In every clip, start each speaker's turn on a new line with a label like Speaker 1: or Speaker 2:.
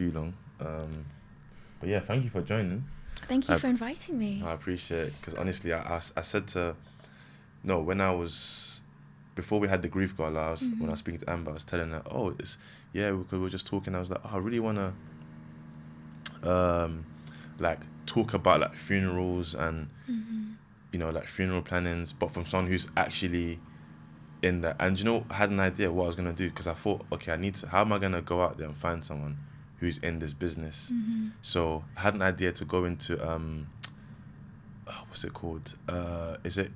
Speaker 1: too long. Um, but yeah, thank you for joining.
Speaker 2: Thank you
Speaker 1: I-
Speaker 2: for inviting me.
Speaker 1: I appreciate it because honestly, I, I, I said to no when I was before we had the grief girl. I was when I was
Speaker 2: Mhm.
Speaker 1: speaking to Amber, I was telling her, oh, it's yeah, because we were just talking. I was like, oh, I really wanna um like talk about like funerals and
Speaker 2: Mhm.
Speaker 1: you know like funeral plannings, but from someone who's actually in that. And you know, I had an idea what I was gonna do because I thought, okay, I need to. How am I gonna go out there and find someone who's in this business?
Speaker 2: Mhm.
Speaker 1: So I had an idea to go into um, oh, what's it called? Uh, is it?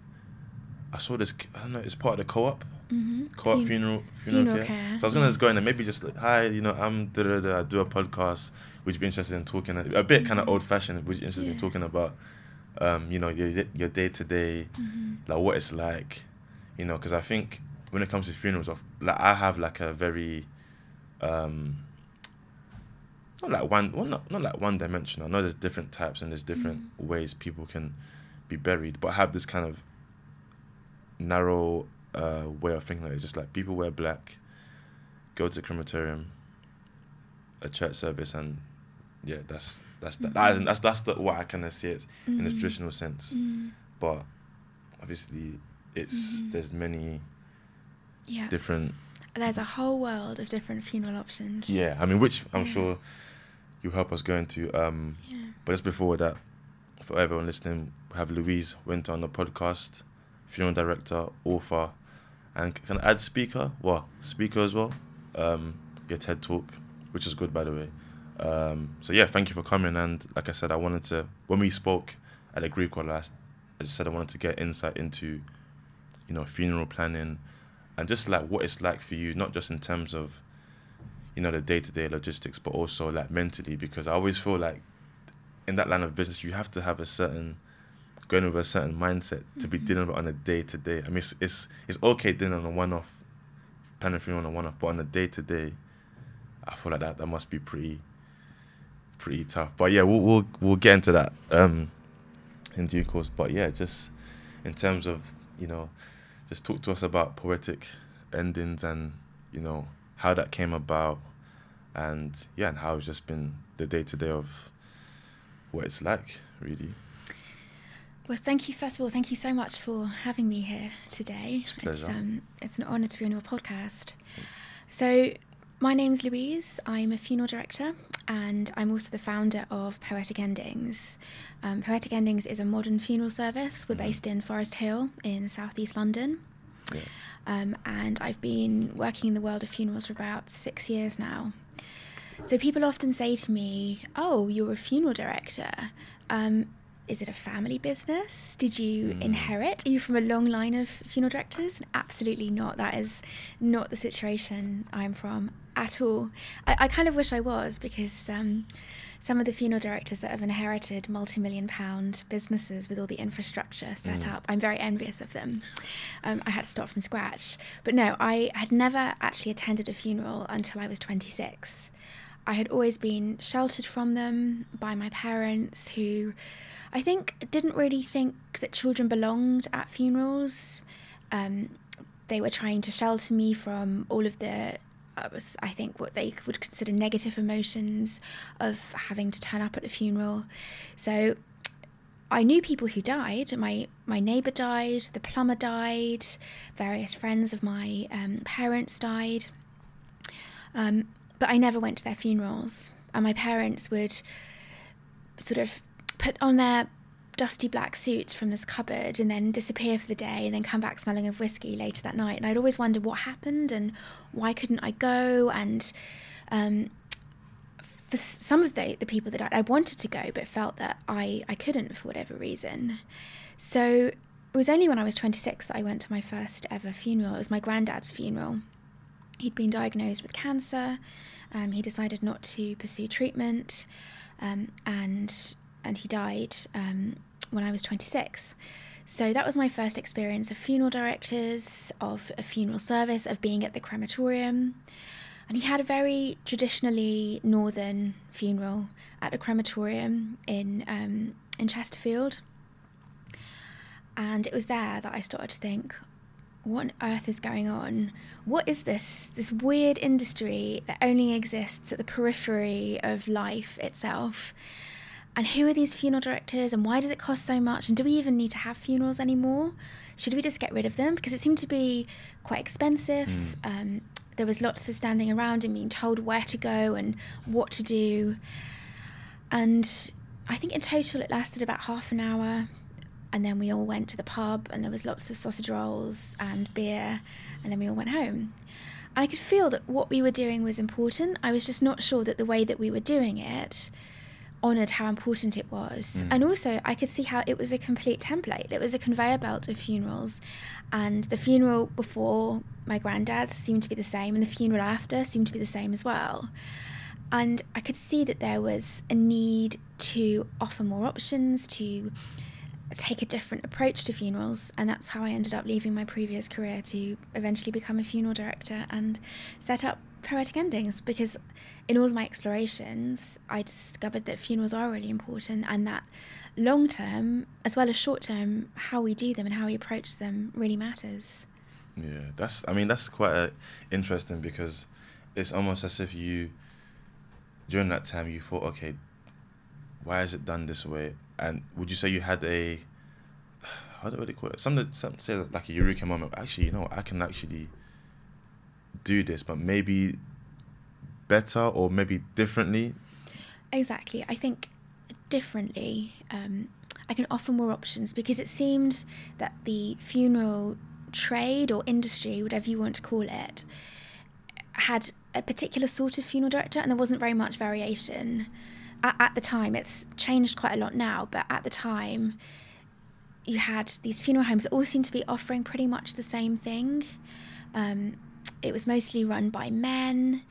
Speaker 1: I saw this. I don't know. It's part of the co-op.
Speaker 2: Mhm.
Speaker 1: Co-op
Speaker 2: Fun-
Speaker 1: funeral funeral,
Speaker 2: funeral
Speaker 1: care.
Speaker 2: care,
Speaker 1: So I was gonna
Speaker 2: yeah.
Speaker 1: just go in and maybe just like, hi, you know, I'm da da da. I do a podcast. Would you be interested in talking a bit kind of old fashioned? Would you be interested in talking about, um, you know, your your day to day, like what it's like, you know? Because I think when it comes to funerals, of like I have like a very, um, not like one, well, not not like one dimensional. I know there's different types and there's different
Speaker 2: Mm.
Speaker 1: ways people can be buried, but have this kind of narrow uh, way of thinking. Like it's just like people wear black, go to the crematorium, a church service, and yeah, that's that's that. that isn't, that's that's the, what I kind of see it in a traditional sense.
Speaker 2: Mm.
Speaker 1: But obviously, it's
Speaker 2: Mhm.
Speaker 1: there's many
Speaker 2: Yeah.
Speaker 1: different.
Speaker 2: There's a whole world of different funeral options.
Speaker 1: Yeah, I mean, which I'm
Speaker 2: Yeah.
Speaker 1: sure you help us go into. Um,
Speaker 2: Yeah.
Speaker 1: But just before that, for everyone listening, we have Louise Winter on the podcast, funeral director, author, and can I add speaker? Well, speaker as well. Um, your TED talk, which is good by the way. Um, so yeah, thank you for coming. And like I said, I wanted to when we spoke at the Greek one last, I just said I wanted to get insight into, you know, funeral planning, and just like what it's like for you, not just in terms of, you know, the day to day logistics, but also like mentally, because I always feel like in that line of business, you have to have a certain going with a certain mindset to be
Speaker 2: Mhm.
Speaker 1: dealing with on a day to day. I mean, it's, it's it's okay dealing on a one off, planning funeral on a one off, but on a day to day, I feel like that that must be pretty pretty tough. But yeah, we'll we'll we'll get into that um in due course. But yeah, just in terms of you know, just talk to us about poetic endings and you know how that came about, and yeah, and how it's just been the day to day of what it's like, really.
Speaker 2: Well, thank you. First of all, thank you so much for having me here today.
Speaker 1: a pleasure.
Speaker 2: um, it's an honour to be on your podcast. So, my name's Louise. I'm a funeral director, and I'm also the founder of Poetic Endings. Um, Poetic Endings is a modern funeral service. We're
Speaker 1: Mhm.
Speaker 2: based in Forest Hill in southeast London.
Speaker 1: Yeah.
Speaker 2: Um, and I've been working in the world of funerals for about six years now. So people often say to me, "Oh, you're a funeral director. Um, is it a family business? Did you
Speaker 1: Mm.
Speaker 2: inherit? Are you from a long line of funeral directors?" Absolutely not. That is not the situation I'm from at all. I, I kind of wish I was because. Um, some of the funeral directors that have inherited multi-million pound businesses with all the infrastructure set
Speaker 1: Mm.
Speaker 2: up, I'm very envious of them. Um, I had to start from scratch. But no, I had never actually attended a funeral until I was 26. I had always been sheltered from them by my parents, who I think didn't really think that children belonged at funerals. Um, they were trying to shelter me from all of the, was- I think, what they would consider negative emotions of having to turn up at a funeral. So I knew people who died. My my neighbour died, the plumber died, various friends of my um, parents died. Um, but I never went to their funerals, and my parents would sort of put on their dusty black suits from this cupboard and then disappear for the day and then come back smelling of whiskey later that night. And I'd always wonder what happened and why couldn't I go and um, for some of the, the people that died, I wanted to go, but felt that I, I couldn't for whatever reason. So it was only when I was 26 that I went to my first ever funeral. It was my granddad's funeral. He'd been diagnosed with cancer. Um, he decided not to pursue treatment, um, and and he died um, when I was 26. So that was my first experience of funeral directors, of a funeral service, of being at the crematorium. And he had a very traditionally northern funeral at a crematorium in um, in Chesterfield. And it was there that I started to think, what on earth is going on? What is this this weird industry that only exists at the periphery of life itself? And who are these funeral directors and why does it cost so much? And do we even need to have funerals anymore? Should we just get rid of them? Because it seemed to be quite expensive.
Speaker 1: Mm.
Speaker 2: Um, there was lots of standing around and being told where to go and what to do. And I think in total it lasted about half an hour. And then we all went to the pub and there was lots of sausage rolls and beer. And then we all went home. I could feel that what we were doing was important. I was just not sure that the way that we were doing it honoured how important it was.
Speaker 1: Mm.
Speaker 2: And also, I could see how it was a complete template. It was a conveyor belt of funerals. And the funeral before my granddad's seemed to be the same, and the funeral after seemed to be the same as well. And I could see that there was a need to offer more options, to take a different approach to funerals. And that's how I ended up leaving my previous career to eventually become a funeral director and set up poetic endings because in all of my explorations i discovered that funerals are really important and that long term as well as short term how we do them and how we approach them really matters
Speaker 1: Yeah, that's. I mean, that's quite uh, interesting because it's almost as if you, during that time, you thought, okay, why is it done this way? And would you say you had a, how do they call it? Some some say like a eureka moment. Actually, you know, I can actually do this, but maybe better or maybe differently.
Speaker 2: exactly. I think differently um, i can offer more options because it seemed that the funeral trade or industry whatever you want to call it had a particular sort of funeral director and there wasn't very much variation. At, at the time it's changed quite a lot now but at the time you had these funeral homes that all seemed to be offering pretty much the same thing. Um, it was mostly run by men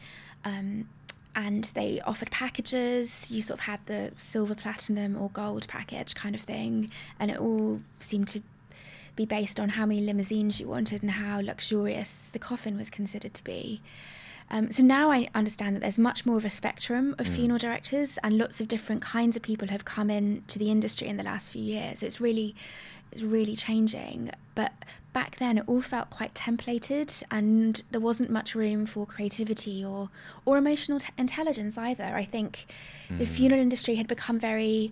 Speaker 2: um, and they offered packages you sort of had the silver platinum or gold package kind of thing and it all seemed to be based on how many limousines you wanted and how luxurious the coffin was considered to be um, so now I understand that there's much more of a spectrum of
Speaker 1: Mm.
Speaker 2: funeral directors, and lots of different kinds of people have come into the industry in the last few years. So it's really, it's really changing. But back then, it all felt quite templated, and there wasn't much room for creativity or or emotional t- intelligence either. I think the
Speaker 1: Mm.
Speaker 2: funeral industry had become very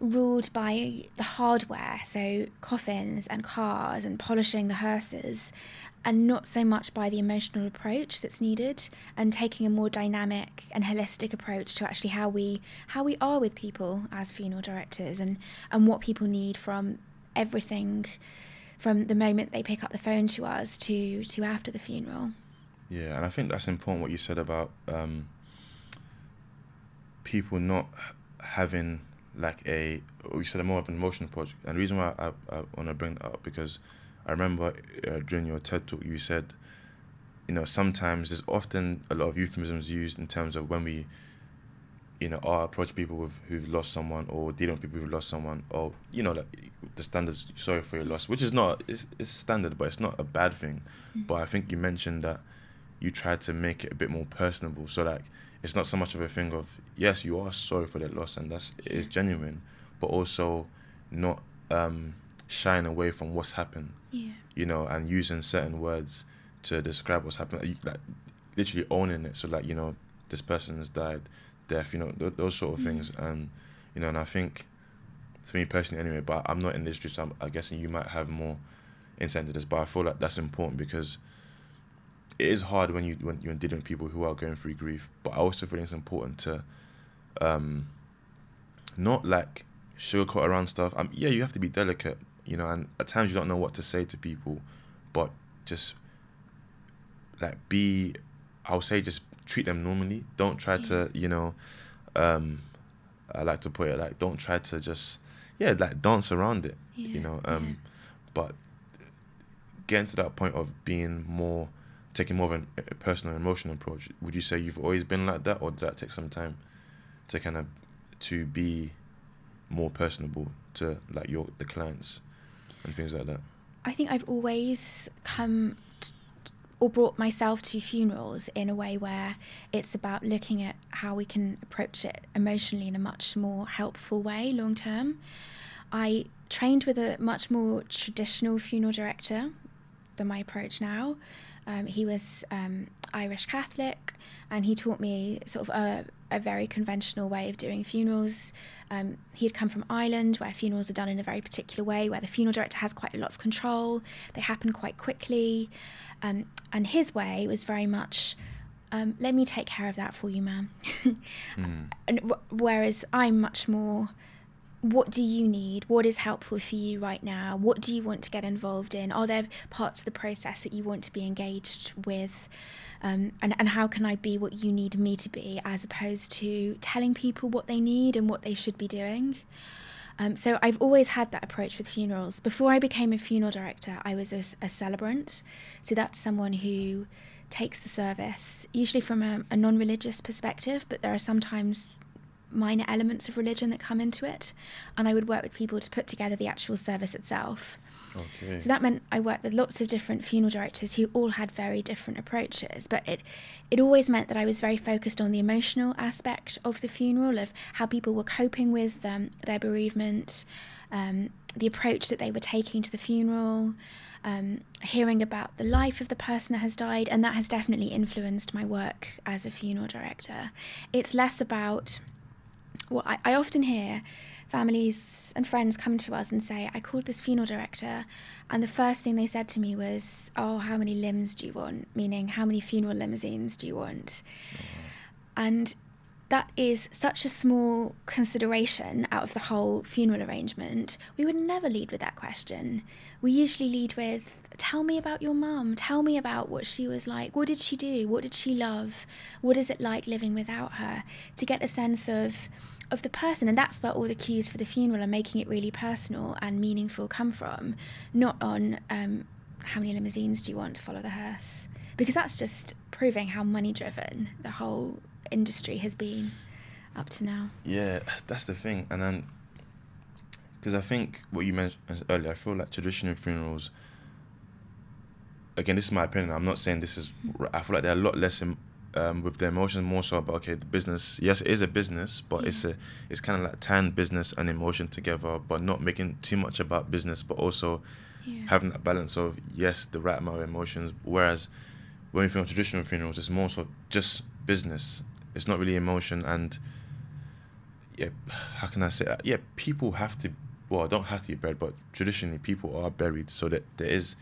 Speaker 2: ruled by the hardware, so coffins and cars and polishing the hearses, and not so much by the emotional approach that's needed and taking a more dynamic and holistic approach to actually how we how we are with people as funeral directors and and what people need from everything from the moment they pick up the phone to us to to after the funeral.
Speaker 1: Yeah, and I think that's important what you said about um, people not having like a, you said a more of an emotional approach. And the reason why I, I want to bring that up because I remember uh, during your TED talk you said, you know, sometimes there's often a lot of euphemisms used in terms of when we, you know, are approach people with who've lost someone or dealing with people who've lost someone or you know, like the standards sorry for your loss, which is not it's, it's standard, but it's not a bad thing. But I think you mentioned that you tried to make it a bit more personable, so like it's not so much of a thing of yes, you are sorry for that loss, and that's it is genuine, but also not um, shying away from what's happened,
Speaker 2: Yeah.
Speaker 1: you know, and using certain words to describe what's happened, like literally owning it. So like you know, this person has died, death, you know, th- those sort of
Speaker 2: Mm.
Speaker 1: things, and you know, and I think for me personally, anyway, but I'm not in the industry, so I'm, I'm guessing you might have more insight into this, but I feel like that's important because it is hard when you when you're dealing with people who are going through grief. But I also feel it's important to um not like sugarcoat around stuff. Um, yeah, you have to be delicate, you know, and at times you don't know what to say to people, but just like be, I'll say, just treat them normally. Don't try to, you know, um, I like to put it like, don't try to just, yeah, like dance around it, you know. Um, but getting to that point of being more taking more of an, a personal emotional approach would you say you've always been like that or did that take some time to kind of to be more personable to like your the clients and things like that
Speaker 2: I think I've always come or brought myself to funerals in a way where it's about looking at how we can approach it emotionally in a much more helpful way long term. I trained with a much more traditional funeral director than my approach now. Um, he was um, Irish Catholic, and he taught me sort of a, a very conventional way of doing funerals. Um, he had come from Ireland, where funerals are done in a very particular way, where the funeral director has quite a lot of control. They happen quite quickly, um, and his way was very much. Um, let me take care of that for you, ma'am. mm. And w- whereas I'm much more what do you need? What is helpful for you right now? What do you want to get involved in? Are there parts of the process that you want to be engaged with? Um, and, and how can I be what you need me to be, as opposed to telling people what they need and what they should be doing? Um, so I've always had that approach with funerals. Before I became a funeral director, I was a, a celebrant. So that's someone who takes the service, usually from a, a non religious perspective, but there are sometimes minor elements of religion that come into it, and I would work with people to put together the actual service itself. Okay. So that meant I worked with lots of different funeral directors who all had very different approaches, but it it always meant that I was very focused on the emotional aspect of the funeral, of how people were coping with um, their bereavement, um, the approach that they were taking to the funeral. Um, hearing about the life of the person that has died, and that has definitely influenced my work as a funeral director. It's less about well, I, I often hear families and friends come to us and say, I called this funeral director, and the first thing they said to me was, Oh, how many limbs do you want? Meaning, how many funeral limousines do you want? Mm-hmm. And that is such a small consideration out of the whole funeral arrangement. We would never lead with that question. We usually lead with, Tell me about your mum. Tell me about what she was like. What did she do? What did she love? What is it like living without her? To get a sense of of the person and that's where all the cues for the funeral are making it really personal and meaningful come from not on um, how many limousines do you want to follow the hearse? Because that's just proving how money driven the whole industry has been up to now.
Speaker 1: Yeah that's the thing and then because i think what you mentioned earlier i feel like traditional funerals again this is my opinion i'm not saying this is i feel like they're a lot less um, with the emotions more so about okay the business yes it is a business but it's a it's kind of like tying business and emotion together but not making too much about business but also yeah. having that balance of yes the right amount of emotions whereas when you think of traditional funerals it's more so just business it's not really emotion and yeah how can I say that? yeah people have to well don't have to be buried but traditionally people are buried so that there is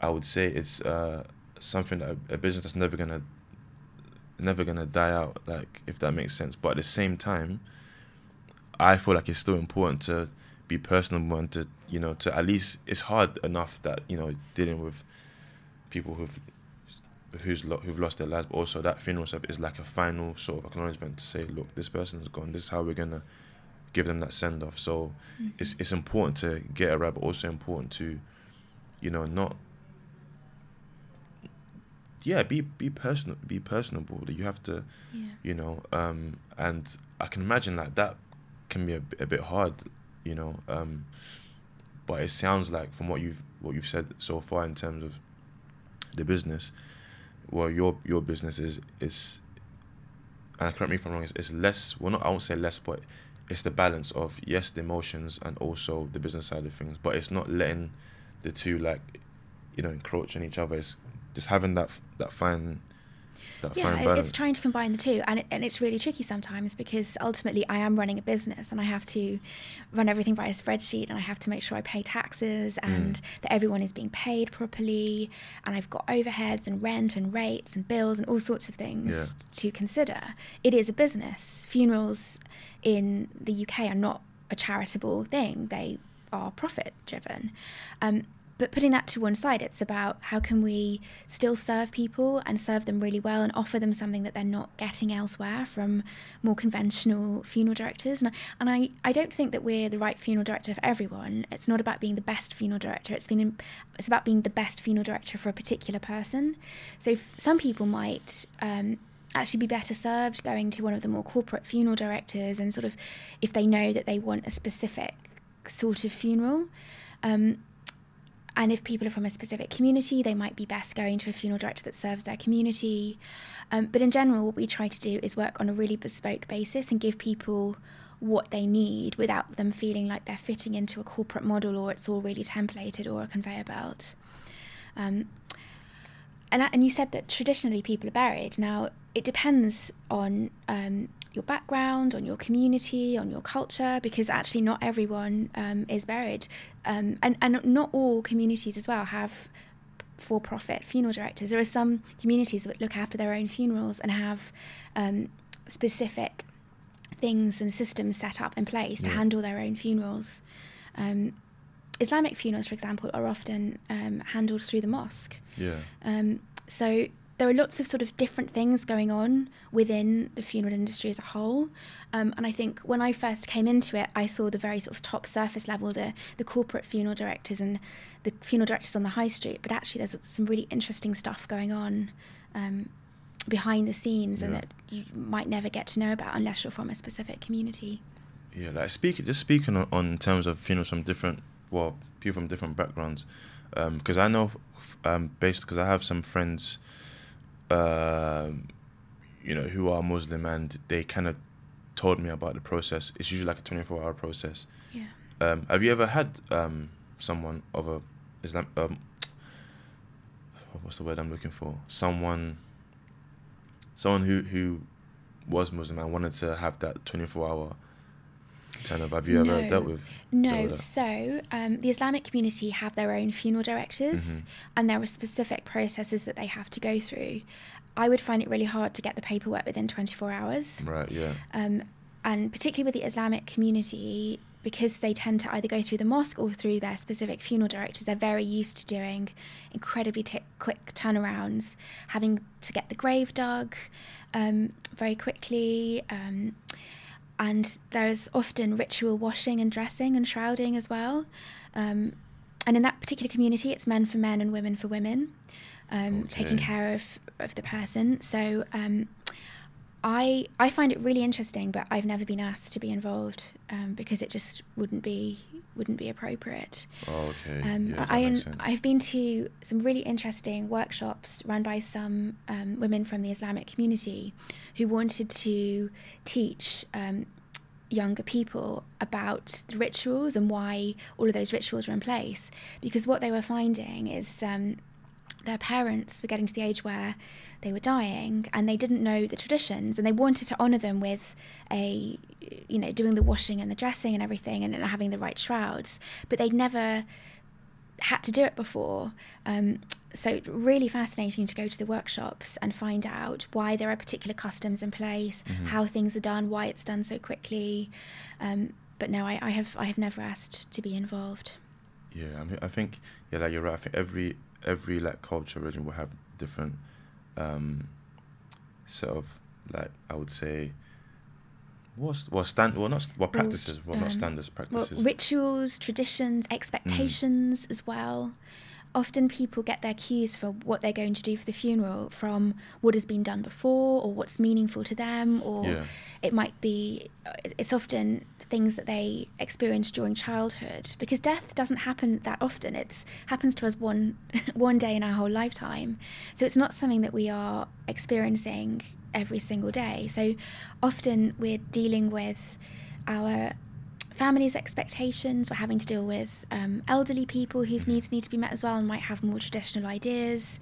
Speaker 1: I would say it's uh, something that a, a business that's never gonna never gonna die out. Like if that makes sense. But at the same time, I feel like it's still important to be personal and to you know to at least it's hard enough that you know dealing with people who've who's lo- who've lost their lives. But also that funeral service is like a final sort of acknowledgement to say, look, this person's gone. This is how we're gonna give them that send off. So mm-hmm. it's it's important to get a right, but also important to, you know, not yeah, be be personal, be personable. You have to, yeah. you know, um, and I can imagine that that can be a, a bit hard, you know. Um, but it sounds like from what you've what you've said so far in terms of the business, well, your your business is is, and correct me if I'm wrong, it's, it's less. Well, not I won't say less, but it's the balance of yes, the emotions and also the business side of things. But it's not letting the two like, you know, encroach on each other. It's just having that that fine that
Speaker 2: yeah, fine balance. it's trying to combine the two, and it, and it's really tricky sometimes because ultimately I am running a business and I have to run everything by a spreadsheet, and I have to make sure I pay taxes mm. and mm. that everyone is being paid properly, and I've got overheads and rent and rates and bills and all sorts of things yeah. to consider. It is a business. Funerals in the UK are not a charitable thing; they are profit driven. Um, but putting that to one side, it's about how can we still serve people and serve them really well and offer them something that they're not getting elsewhere from more conventional funeral directors. And, and I, I don't think that we're the right funeral director for everyone. It's not about being the best funeral director. It's been it's about being the best funeral director for a particular person. So some people might um, actually be better served going to one of the more corporate funeral directors and sort of if they know that they want a specific sort of funeral. Um, and if people are from a specific community, they might be best going to a funeral director that serves their community. Um, but in general, what we try to do is work on a really bespoke basis and give people what they need without them feeling like they're fitting into a corporate model or it's all really templated or a conveyor belt. Um, and and you said that traditionally people are buried. Now it depends on um, your background, on your community, on your culture, because actually not everyone um, is buried, um, and and not all communities as well have for-profit funeral directors. There are some communities that look after their own funerals and have um, specific things and systems set up in place to handle their own funerals. Um, Islamic funerals, for example, are often um, handled through the mosque.
Speaker 1: Yeah.
Speaker 2: Um, so there are lots of sort of different things going on within the funeral industry as a whole. Um, and I think when I first came into it, I saw the very sort of top surface level, the, the corporate funeral directors and the funeral directors on the high street. But actually, there's some really interesting stuff going on um, behind the scenes and that you might never get to know about unless you're from a specific community.
Speaker 1: Yeah, like speaking, just speaking on, on terms of funerals from different, well, people from different backgrounds, because I know, f- um, based because I have some friends, um, you know, who are Muslim, and they kind of told me about the process. It's usually like a twenty-four hour process.
Speaker 2: Yeah.
Speaker 1: Um, have you ever had um, someone of a Islam? Um, what's the word I'm looking for? Someone, someone who who was Muslim and wanted to have that 24 hour Have you ever
Speaker 2: No.
Speaker 1: dealt with?
Speaker 2: No,
Speaker 1: dealt with
Speaker 2: so um, the Islamic community have their own funeral directors,
Speaker 1: Mhm.
Speaker 2: and there are specific processes that they have to go through. I would find it really hard to get the paperwork within 24 hours,
Speaker 1: Right. Yeah.
Speaker 2: um, and particularly with the Islamic community, because they tend to either go through the mosque or through their specific funeral directors. They're very used to doing incredibly ti quick turnarounds, having to get the grave dug um, very quickly. Um, and there's often ritual washing and dressing and shrouding as well. Um, and in that particular community, it's men for men and women for women, um, taking care of, of the person. So um, I I find it really interesting, but I've never been asked to be involved um, because it just wouldn't be wouldn't be appropriate.
Speaker 1: Oh, okay.
Speaker 2: Um,
Speaker 1: yeah,
Speaker 2: I, I've been to some really interesting workshops run by some um, women from the Islamic community who wanted to teach um, younger people about the rituals and why all of those rituals were in place. Because what they were finding is um, their parents were getting to the age where they were dying and they didn't know the traditions and they wanted to honor them with a you know doing the washing and the dressing and everything and having the right shrouds but they'd never had to do it before um, so really fascinating to go to the workshops and find out why there are particular customs in place
Speaker 1: Mhm.
Speaker 2: how things are done why it's done so quickly um, but no I, I have I have never asked to be involved
Speaker 1: Yeah, I mean, I think yeah, like you're right. I think every every like culture region will have different um set of like I would say what's well stand well not well practices well not
Speaker 2: um,
Speaker 1: standards
Speaker 2: Well,
Speaker 1: practices
Speaker 2: rituals, traditions, expectations as well. Often people get their cues for what they're going to do for the funeral from what has been done before or what's meaningful to them, or
Speaker 1: Yeah.
Speaker 2: it might be, it's often things that they experienced during childhood because death doesn't happen that often. It happens to us one, one day in our whole lifetime. So it's not something that we are experiencing every single day. So often we're dealing with our families' expectations. We're having to deal with um, elderly people whose needs need to be met as well and might have more traditional ideas.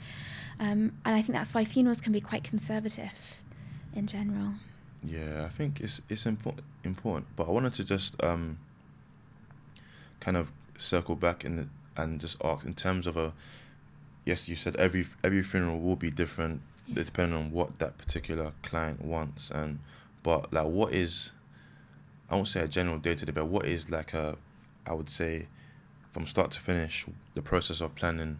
Speaker 2: Um, and I think that's why funerals can be quite conservative in general.
Speaker 1: Yeah, I think it's it's important important. But I wanted to just um kind of circle back in the, and just ask in terms of a yes, you said every every funeral will be different
Speaker 2: Yeah.
Speaker 1: depending on what that particular client wants and but like what is I won't say a general day to day, but what is like a I would say from start to finish the process of planning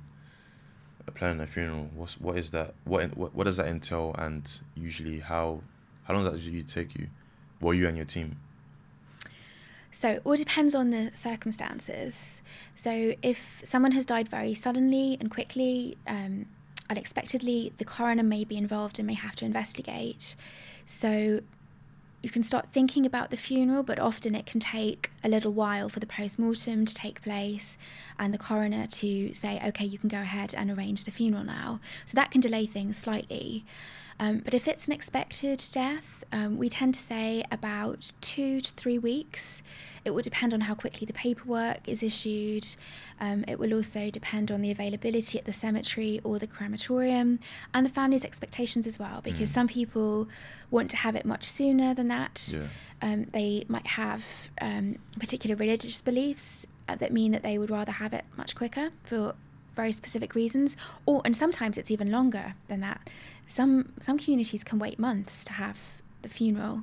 Speaker 1: uh, planning a funeral what's what is that what what, what does that entail and usually how how long does that usually take you well you and your team
Speaker 2: So it all depends on the circumstances. So if someone has died very suddenly and quickly, um, unexpectedly, the coroner may be involved and may have to investigate. So you can start thinking about the funeral, but often it can take a little while for the post mortem to take place and the coroner to say, okay, you can go ahead and arrange the funeral now. So that can delay things slightly. Um, but if it's an expected death, um, we tend to say about two to three weeks. It will depend on how quickly the paperwork is issued. Um, it will also depend on the availability at the cemetery or the crematorium and the family's expectations as well, because
Speaker 1: Mm.
Speaker 2: some people want to have it much sooner than that.
Speaker 1: Yeah.
Speaker 2: Um, they might have um, particular religious beliefs uh, that mean that they would rather have it much quicker for very specific reasons, or and sometimes it's even longer than that. Some some communities can wait months to have the funeral.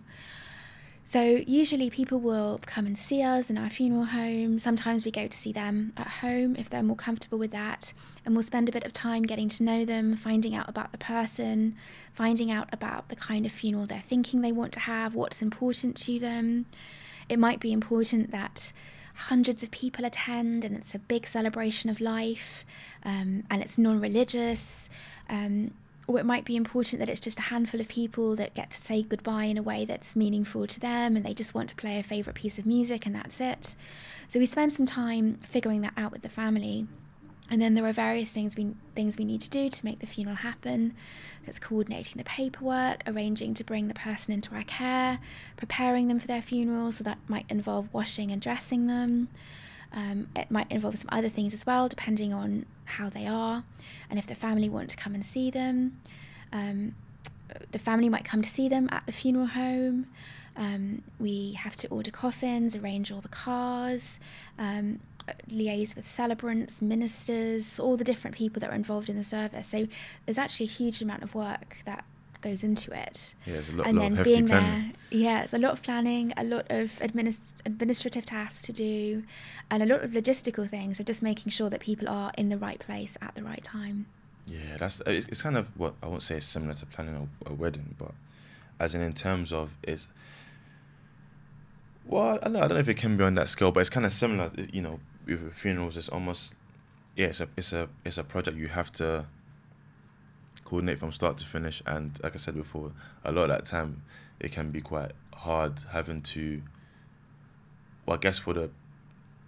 Speaker 2: So usually people will come and see us in our funeral home. Sometimes we go to see them at home if they're more comfortable with that, and we'll spend a bit of time getting to know them, finding out about the person, finding out about the kind of funeral they're thinking they want to have, what's important to them. It might be important that hundreds of people attend and it's a big celebration of life um, and it's non religious. Um, or it might be important that it's just a handful of people that get to say goodbye in a way that's meaningful to them and they just want to play a favourite piece of music and that's it. So we spend some time figuring that out with the family. And then there are various things we things we need to do to make the funeral happen. That's coordinating the paperwork, arranging to bring the person into our care, preparing them for their funeral. So that might involve washing and dressing them. Um, it might involve some other things as well, depending on how they are and if the family want to come and see them. Um, the family might come to see them at the funeral home. Um, we have to order coffins, arrange all the cars, um, liaise with celebrants, ministers, all the different people that are involved in the service. So there's actually a huge amount of work that goes into it.
Speaker 1: Yeah, there's a lot,
Speaker 2: and
Speaker 1: lot
Speaker 2: then
Speaker 1: of hefty
Speaker 2: being
Speaker 1: planning.
Speaker 2: there, yeah, it's a lot of planning, a lot of administ- administrative tasks to do, and a lot of logistical things of just making sure that people are in the right place at the right time.
Speaker 1: Yeah, that's it's, it's kind of what I won't say it's similar to planning a, a wedding, but as in in terms of it's well, I don't know, I don't know if it can be on that scale, but it's kind of similar. You know, with funerals, it's almost yeah, it's a it's a it's a project you have to coordinate from start to finish, and like I said before, a lot of that time it can be quite hard having to. Well, I guess for the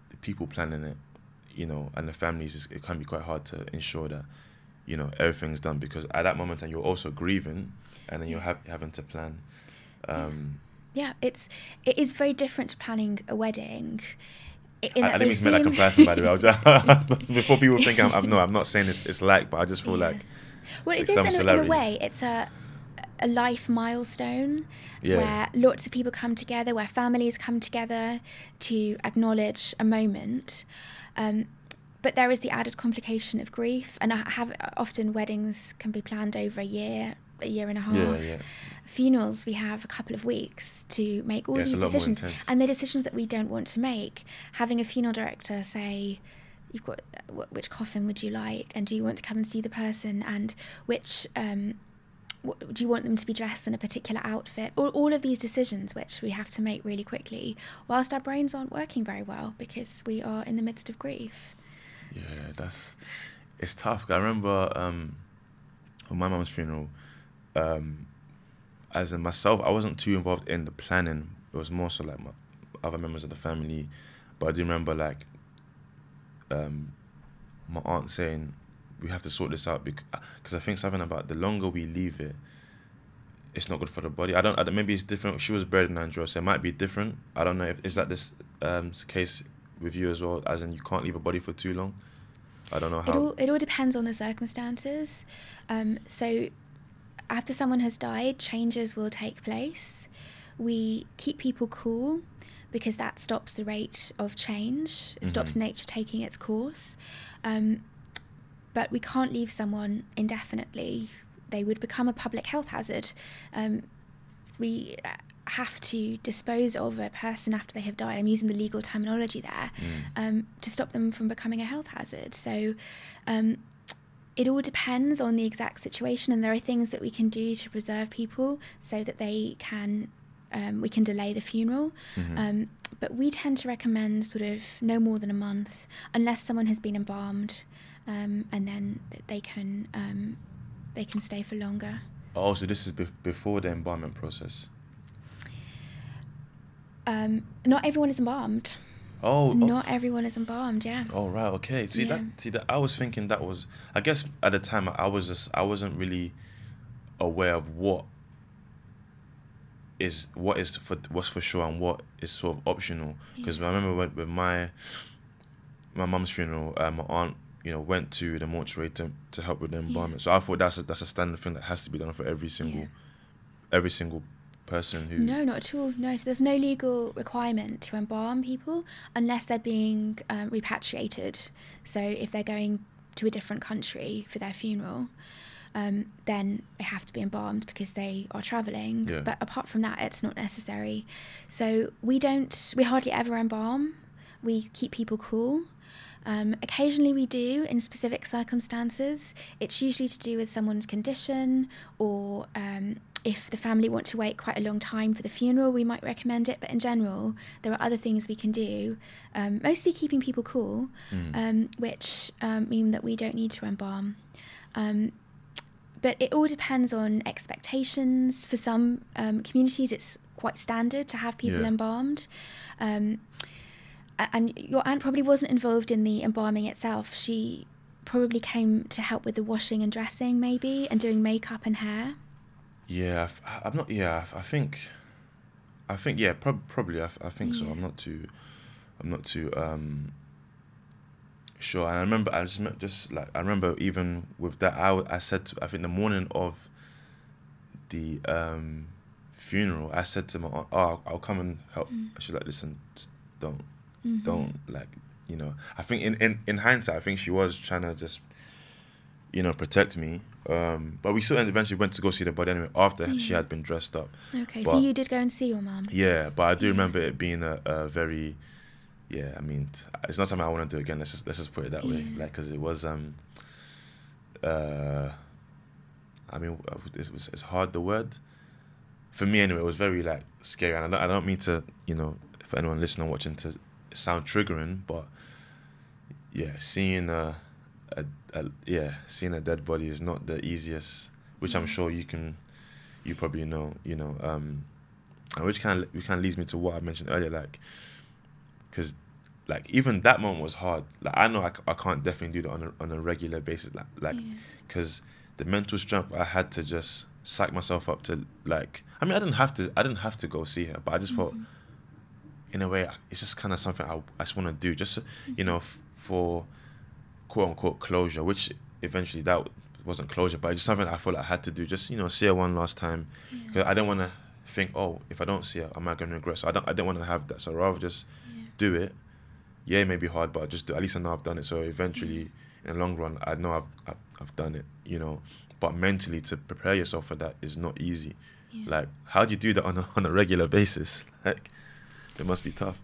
Speaker 1: the people planning it, you know, and the families, it can be quite hard to ensure that you know everything's done because at that moment and you're also grieving and then you're ha- having to plan um
Speaker 2: Yeah, it's it is very different to planning a wedding. in
Speaker 1: I, I didn't mean to make that comparison by the way just, before people think I'm, I'm no I'm not saying it's, it's like but I just feel
Speaker 2: Yeah.
Speaker 1: like
Speaker 2: well,
Speaker 1: like
Speaker 2: it is in, a- in a way. It's a a life milestone
Speaker 1: Yeah.
Speaker 2: where lots of people come together, where families come together to acknowledge a moment. Um, but there is the added complication of grief, and I have often weddings can be planned over a year, a year and a half.
Speaker 1: yeah yeah
Speaker 2: Funerals, we have a couple of weeks to make all
Speaker 1: Yeah,
Speaker 2: these
Speaker 1: a lot more
Speaker 2: decisions, and the decisions that we don't want to make. Having a funeral director say, "You've got wh- which coffin would you like, and do you want to come and see the person, and which um, do you want them to be dressed in a particular outfit?" All, all of these decisions, which we have to make really quickly, whilst our brains aren't working very well because we are in the midst of grief.
Speaker 1: Yeah, that's it's tough. I remember um, on my mum's funeral, um, as in myself, I wasn't too involved in the planning. It was more so like my other members of the family. But I do remember like um, my aunt saying we have to sort this out because I think something about the longer we leave it, it's not good for the body. I don't. I don't maybe it's different. She was buried in Nigeria, so it might be different. I don't know if is that this um, case with you as well, as in you can't leave a body for too long. I don't know
Speaker 2: It
Speaker 1: how.
Speaker 2: all it all depends on the circumstances. Um, so after someone has died, changes will take place. We keep people cool because that stops the rate of change. It stops
Speaker 1: Mhm.
Speaker 2: nature taking its course. Um, but we can't leave someone indefinitely. They would become a public health hazard. Um, we have to dispose of a person after they have died. I'm using the legal terminology there
Speaker 1: Mm.
Speaker 2: um, to stop them from becoming a health hazard. So um, it all depends on the exact situation, and there are things that we can do to preserve people so that they can. Um, we can delay the funeral,
Speaker 1: Mhm.
Speaker 2: um, but we tend to recommend sort of no more than a month, unless someone has been embalmed, um, and then they can um, they can stay for longer.
Speaker 1: Oh, so this is bef- before the embalming process.
Speaker 2: Um, not everyone is embalmed.
Speaker 1: Oh, oh,
Speaker 2: Not everyone is embalmed. Yeah.
Speaker 1: oh, right, okay. See that? See that? I was thinking that was. I guess at the time I was just I wasn't really aware of what is what is for what's for sure and what is sort of optional. Because I remember when, with my my mum's funeral, uh, my aunt you know went to the mortuary to, to help with the embalming. So I thought that's a, that's a standard thing that has to be done for every single
Speaker 2: Yeah.
Speaker 1: every single person who.
Speaker 2: No, not at all. No, so there's no legal requirement to embalm people unless they're being um, repatriated. So if they're going to a different country for their funeral, um, then they have to be embalmed because they are travelling.
Speaker 1: Yeah.
Speaker 2: But apart from that, it's not necessary. So we don't, we hardly ever embalm. We keep people cool. Um, occasionally, we do in specific circumstances. It's usually to do with someone's condition, or um, if the family want to wait quite a long time for the funeral, we might recommend it. But in general, there are other things we can do, um, mostly keeping people cool,
Speaker 1: Mm.
Speaker 2: um, which um, mean that we don't need to embalm. But it all depends on expectations. For some um, communities, it's quite standard to have people
Speaker 1: Yeah.
Speaker 2: embalmed. Um, and your aunt probably wasn't involved in the embalming itself. She probably came to help with the washing and dressing, maybe, and doing makeup and hair.
Speaker 1: Yeah, I'm not. Yeah, I I think, I think yeah, prob- probably. I, think so. I'm not too, I'm not too um. Sure, and I remember I just met just like I remember even with that I, I said to, I think the morning of the um funeral I said to my aunt, oh I'll, I'll come and help.
Speaker 2: Mm.
Speaker 1: She's like, listen, don't
Speaker 2: Mhm.
Speaker 1: don't like you know i think in, in in hindsight i think she was trying to just you know protect me um but we still eventually went to go see the body anyway after she had been dressed up
Speaker 2: Okay, so you did go and see your mum.
Speaker 1: yeah but i do
Speaker 2: Yeah.
Speaker 1: remember it being a, a very yeah i mean t- it's not something i want to do again let's just let's just put it that way. Like because it was um uh i mean uh, it was it's hard the word. For me anyway it was very like scary. And i don't, I don't mean to you know for anyone listening or watching to sound triggering but yeah seeing a, a, a yeah seeing a dead body is not the easiest which i'm sure you can you probably know you know um and which kind of which kind of leads me to what i mentioned earlier like because like even that moment was hard like i know i, c- I can't definitely do that on a, on a regular basis like like
Speaker 2: Yeah.
Speaker 1: because the mental strength I had to just psych myself up to like I mean I didn't have to I didn't have to go see her but I just thought
Speaker 2: Mhm.
Speaker 1: in a way it's just kind of something I, I just want to do just you know f- for quote unquote closure which eventually that wasn't closure but it's just something I felt I had to do just you know see her one last time
Speaker 2: Yeah.
Speaker 1: because I didn't want to think oh if I don't see her am I going to regret so I don't I didn't want to have that so rather just
Speaker 2: Yeah.
Speaker 1: Do it yeah it may be hard but just do, at least I know I've done it so eventually in the long run I know I've, I've I've done it you know but mentally to prepare yourself for that is not easy
Speaker 2: Yeah.
Speaker 1: like how do you do that on a, on a regular basis like it must be tough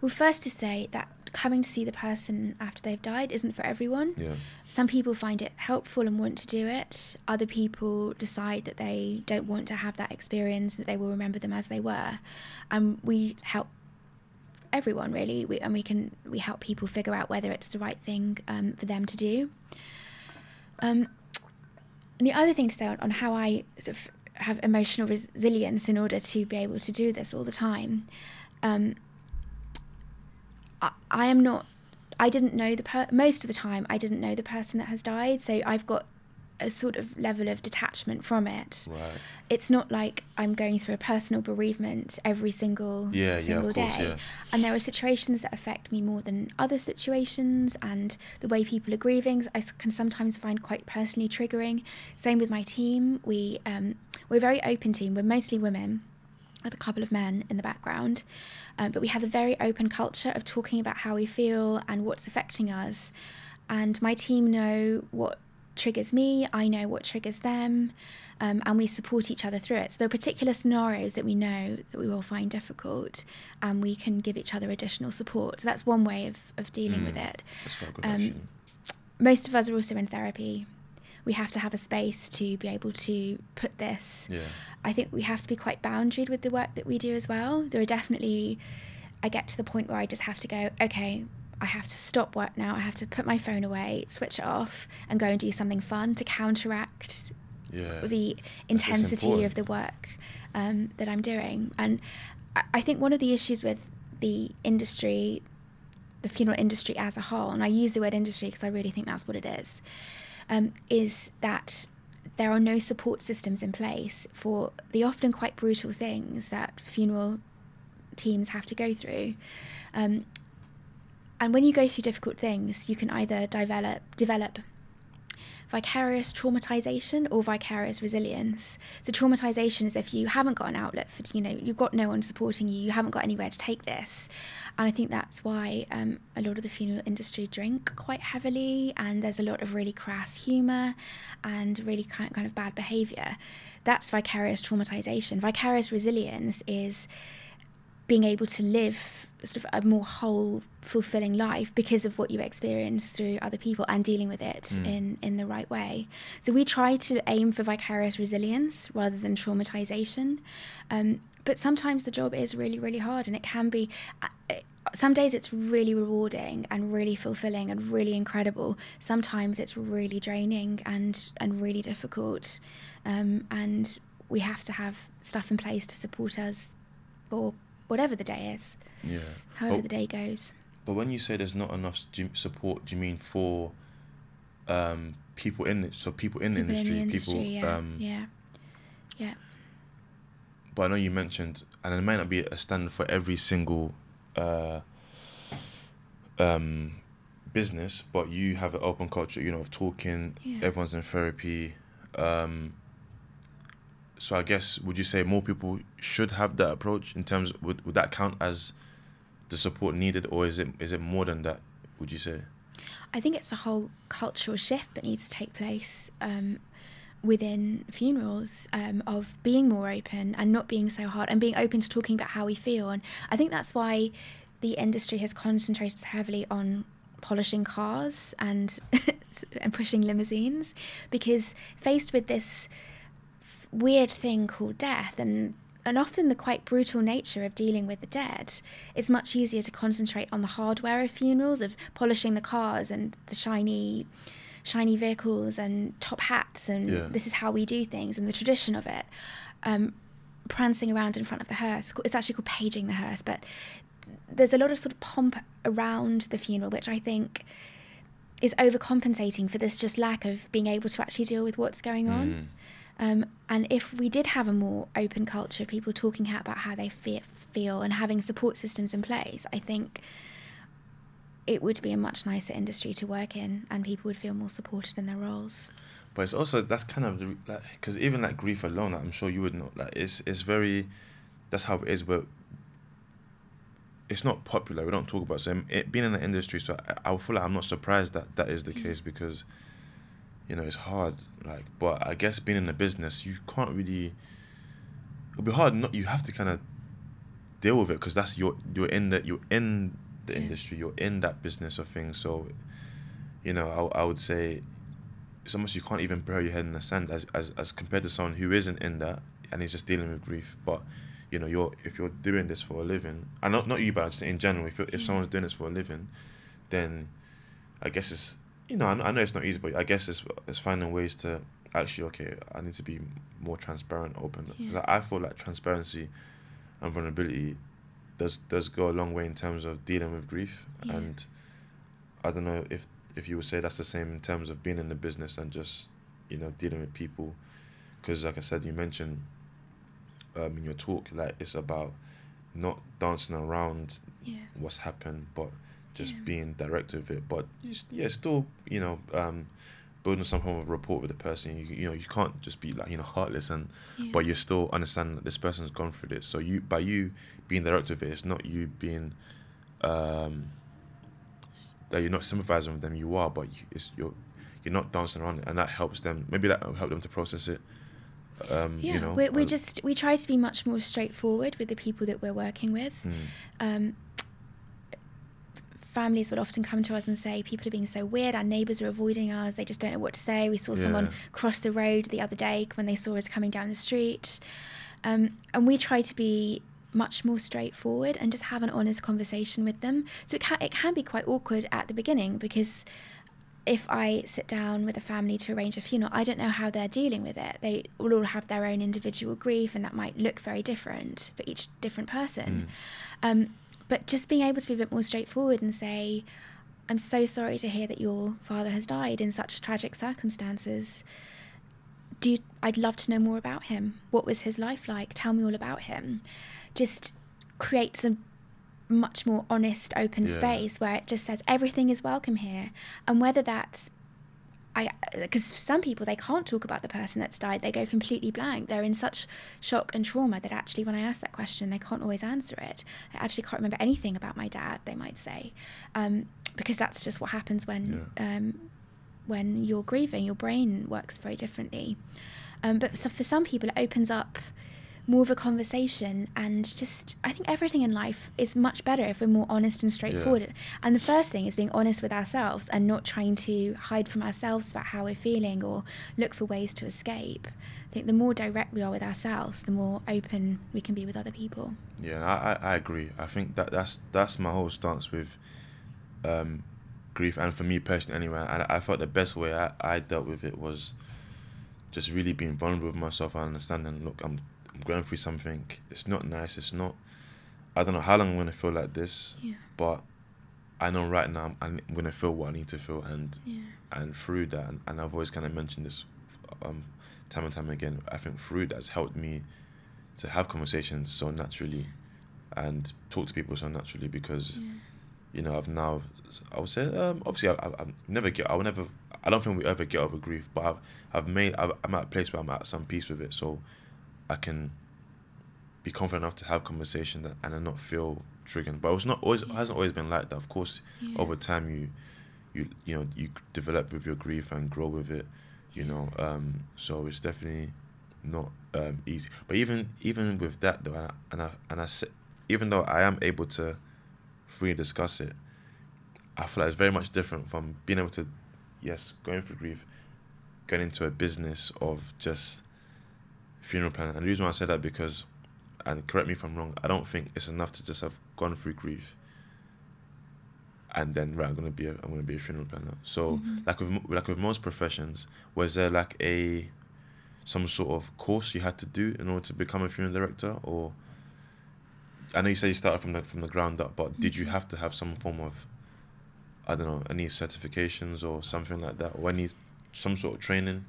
Speaker 2: Well, first to say that coming to see the person after they've died isn't for everyone.
Speaker 1: yeah
Speaker 2: Some people find it helpful and want to do it. Other people decide that they don't want to have that experience, that they will remember them as they were. And we help everyone really, we, and we can we help people figure out whether it's the right thing um, for them to do. Um, and the other thing to say on, on how I sort of have emotional resilience in order to be able to do this all the time. Um, I, I am not I didn't know the per- most of the time I didn't know the person that has died so I've got a sort of level of detachment from it
Speaker 1: right
Speaker 2: it's not like I'm going through a personal bereavement every single
Speaker 1: Yeah, yeah,
Speaker 2: single
Speaker 1: course,
Speaker 2: day
Speaker 1: yeah.
Speaker 2: and there are situations that affect me more than other situations and the way people are grieving I can sometimes find quite personally triggering same with my team we um, we're a very open team we're mostly women with a couple of men in the background. Um, but we have a very open culture of talking about how we feel and what's affecting us. And my team know what triggers me, I know what triggers them, um, and we support each other through it. So there are particular scenarios that we know that we will find difficult, and we can give each other additional support. So that's one way of, of dealing with
Speaker 1: Mm.
Speaker 2: it.
Speaker 1: that's quite good
Speaker 2: Um, Most of us are also in therapy. We have to have a space to be able to put this
Speaker 1: yeah
Speaker 2: I think we have to be quite boundaried with the work that we do as well. There are definitely, I get to the point where I just have to go, okay, I have to stop work now. I have to put my phone away, switch it off, and go and do something fun to counteract
Speaker 1: yeah
Speaker 2: the intensity of the work um, that I'm doing. And I- I think one of the issues with the industry, the funeral industry as a whole, and I use the word industry because I really think that's what it is, um, is that there are no support systems in place for the often quite brutal things that funeral teams have to go through. Um, and when you go through difficult things, you can either develop develop vicarious traumatization or vicarious resilience. So traumatization is if you haven't got an outlet for you know you've got no one supporting you, you haven't got anywhere to take this, and I think that's why um, a lot of the funeral industry drink quite heavily, and there's a lot of really crass humour and really kind of, kind of bad behaviour. That's vicarious traumatization. Vicarious resilience is being able to live sort of a more whole, fulfilling life because of what you experience through other people and dealing with it
Speaker 1: Mm.
Speaker 2: in, in the right way. So we try to aim for vicarious resilience rather than traumatization. Um, but sometimes the job is really, really hard and it can be. Uh, some days it's really rewarding and really fulfilling and really incredible. Sometimes it's really draining and, and really difficult. Um, and we have to have stuff in place to support us for whatever the day is,
Speaker 1: Yeah.
Speaker 2: however
Speaker 1: But-
Speaker 2: the day goes.
Speaker 1: But when you say there's not enough support, do you mean for um, people in it? So people in the
Speaker 2: People
Speaker 1: industry,
Speaker 2: in the industry,
Speaker 1: people.
Speaker 2: yeah,
Speaker 1: Um,
Speaker 2: yeah, yeah.
Speaker 1: But I know you mentioned, and it might not be a standard for every single uh, um, business, but you have an open culture, you know, of talking.
Speaker 2: Yeah.
Speaker 1: Everyone's in therapy. Um, so I guess would you say more people should have that approach in terms? would would that count as the support needed, or is it is it more than that? Would you say?
Speaker 2: I think it's a whole cultural shift that needs to take place um, within funerals um, of being more open and not being so hard and being open to talking about how we feel. And I think that's why the industry has concentrated so heavily on polishing cars and and pushing limousines because faced with this weird thing called death and and often the quite brutal nature of dealing with the dead, it's much easier to concentrate on the hardware of funerals, of polishing the cars and the shiny, shiny vehicles and top hats, and
Speaker 1: Yeah.
Speaker 2: this is how we do things and the tradition of it. Um, prancing around in front of the hearse. It's actually called paging the hearse, but there's a lot of sort of pomp around the funeral, which I think is overcompensating for this just lack of being able to actually deal with what's going on.
Speaker 1: Mm.
Speaker 2: Um, and if we did have a more open culture, of people talking out about how they fe- feel and having support systems in place, I think it would be a much nicer industry to work in, and people would feel more supported in their roles.
Speaker 1: But it's also that's kind of the like because even like grief alone, I'm sure you would know. Like it's it's very, that's how it is. But it's not popular. We don't talk about it. so it, being in the industry. So I, I feel like I'm not surprised that that is the
Speaker 2: Mm.
Speaker 1: case because, you know, it's hard. Like, but I guess being in the business, you can't really. It'll be hard. Not you have to kind of deal with it because that's your you're in that you're in the industry. You're in that business of things. So, you know, I I would say it's almost you can't even bury your head in the sand as, as as compared to someone who isn't in that and is just dealing with grief. But you know, you're if you're doing this for a living, and not not you, but just in general, if you're, if
Speaker 2: mm.
Speaker 1: someone's doing this for a living, then I guess it's you know I, know- I know it's not easy, but I guess it's it's finding ways to actually okay, I need to be more transparent, open because
Speaker 2: Yeah.
Speaker 1: I, I feel like transparency and vulnerability does does go a long way in terms of dealing with grief
Speaker 2: Yeah.
Speaker 1: and I don't know if if you would say that's the same in terms of being in the business and just you know dealing with people because like I said you mentioned um, in your talk like it's about not dancing around
Speaker 2: Yeah.
Speaker 1: what's happened but just
Speaker 2: Yeah.
Speaker 1: being direct with it but you yeah still you know um, building some form of rapport with the person you, you know you can't just be like you know heartless and
Speaker 2: Yeah.
Speaker 1: but you're still understanding that this person's gone through this. So you by you being direct with it, it's not you being um that you're not sympathizing with them. You are, but you, it's you're you're not dancing around it, and that helps them. Maybe that will help them to process it. Um,
Speaker 2: yeah,
Speaker 1: you know,
Speaker 2: we we
Speaker 1: uh,
Speaker 2: just we try to be much more straightforward with the people that we're working with.
Speaker 1: mm,
Speaker 2: Um, families would often come to us and say people are being so weird. Our neighbours are avoiding us. They just don't know what to say. We saw someone cross the road the other day when they saw us coming down the street, um, and we try to be much more straightforward and just have an honest conversation with them. So it can it can be quite awkward at the beginning because if I sit down with a family to arrange a funeral, I don't know how they're dealing with it. They will all have their own individual grief, and that might look very different for each different person. Mm. Um, but just being able to be a bit more straightforward and say, I'm so sorry to hear that your father has died in such tragic circumstances. Do you, I'd love to know more about him. What was his life like? Tell me all about him. Just create some much more honest, open yeah. space where it just says everything is welcome here, and whether that's I because some people they can't talk about the person that's died. They go completely blank. They're in such shock and trauma that actually when I ask that question they can't always answer it. I actually can't remember anything about my dad they might say um, because that's just what happens when yeah. um, when you're grieving your brain works very differently. Um, but so for some people it opens up more of a conversation and just I think everything in life is much better if we're more honest and straightforward. Yeah. And the first thing is being honest with ourselves and not trying to hide from ourselves about how we're feeling or look for ways to escape. I think the more direct we are with ourselves, the more open we can be with other people.
Speaker 1: Yeah, I, I agree. I think that that's that's my whole stance with um, grief, and for me personally, anyway. And I thought the best way I, I dealt with it was just really being vulnerable with myself and understanding. Look, I'm I'm going through something. It's not nice. It's not. I don't know how long I'm gonna feel like this.
Speaker 2: Yeah.
Speaker 1: But I know right now I'm, I'm gonna feel what I need to feel, and
Speaker 2: yeah.
Speaker 1: and through that, and, and, I've always kind of mentioned this, um, time and time again. I think through that has helped me to have conversations so naturally, and talk to people so naturally because, yeah. you know, I've now. I would say, um, obviously, I, I, I never get. I will never. I don't think we ever get over grief, but I've, I've made. i am at a place where I'm at some peace with it. So I can be confident enough to have conversation that, and not feel triggered. But it's not always it hasn't always been like that. Of course, yeah. over time you you you know you develop with your grief and grow with it. You know, um, so it's definitely not um, easy. But even even with that though, and I, and I and I even though I am able to freely discuss it, I feel like it's very much different from being able to, yes, going through grief, going into a business of just funeral planner. And the reason why I say that because, and correct me if I'm wrong, I don't think it's enough to just have gone through grief. And then right, I'm gonna be a, I'm gonna be a funeral planner. So mm-hmm. like with like with most professions, was there like a some sort of course you had to do in order to become a funeral director, or I know you said you started from the from the ground up, but mm-hmm. did you mm-hmm. have to have some form of I don't know any certifications or something like that, or any some sort of training?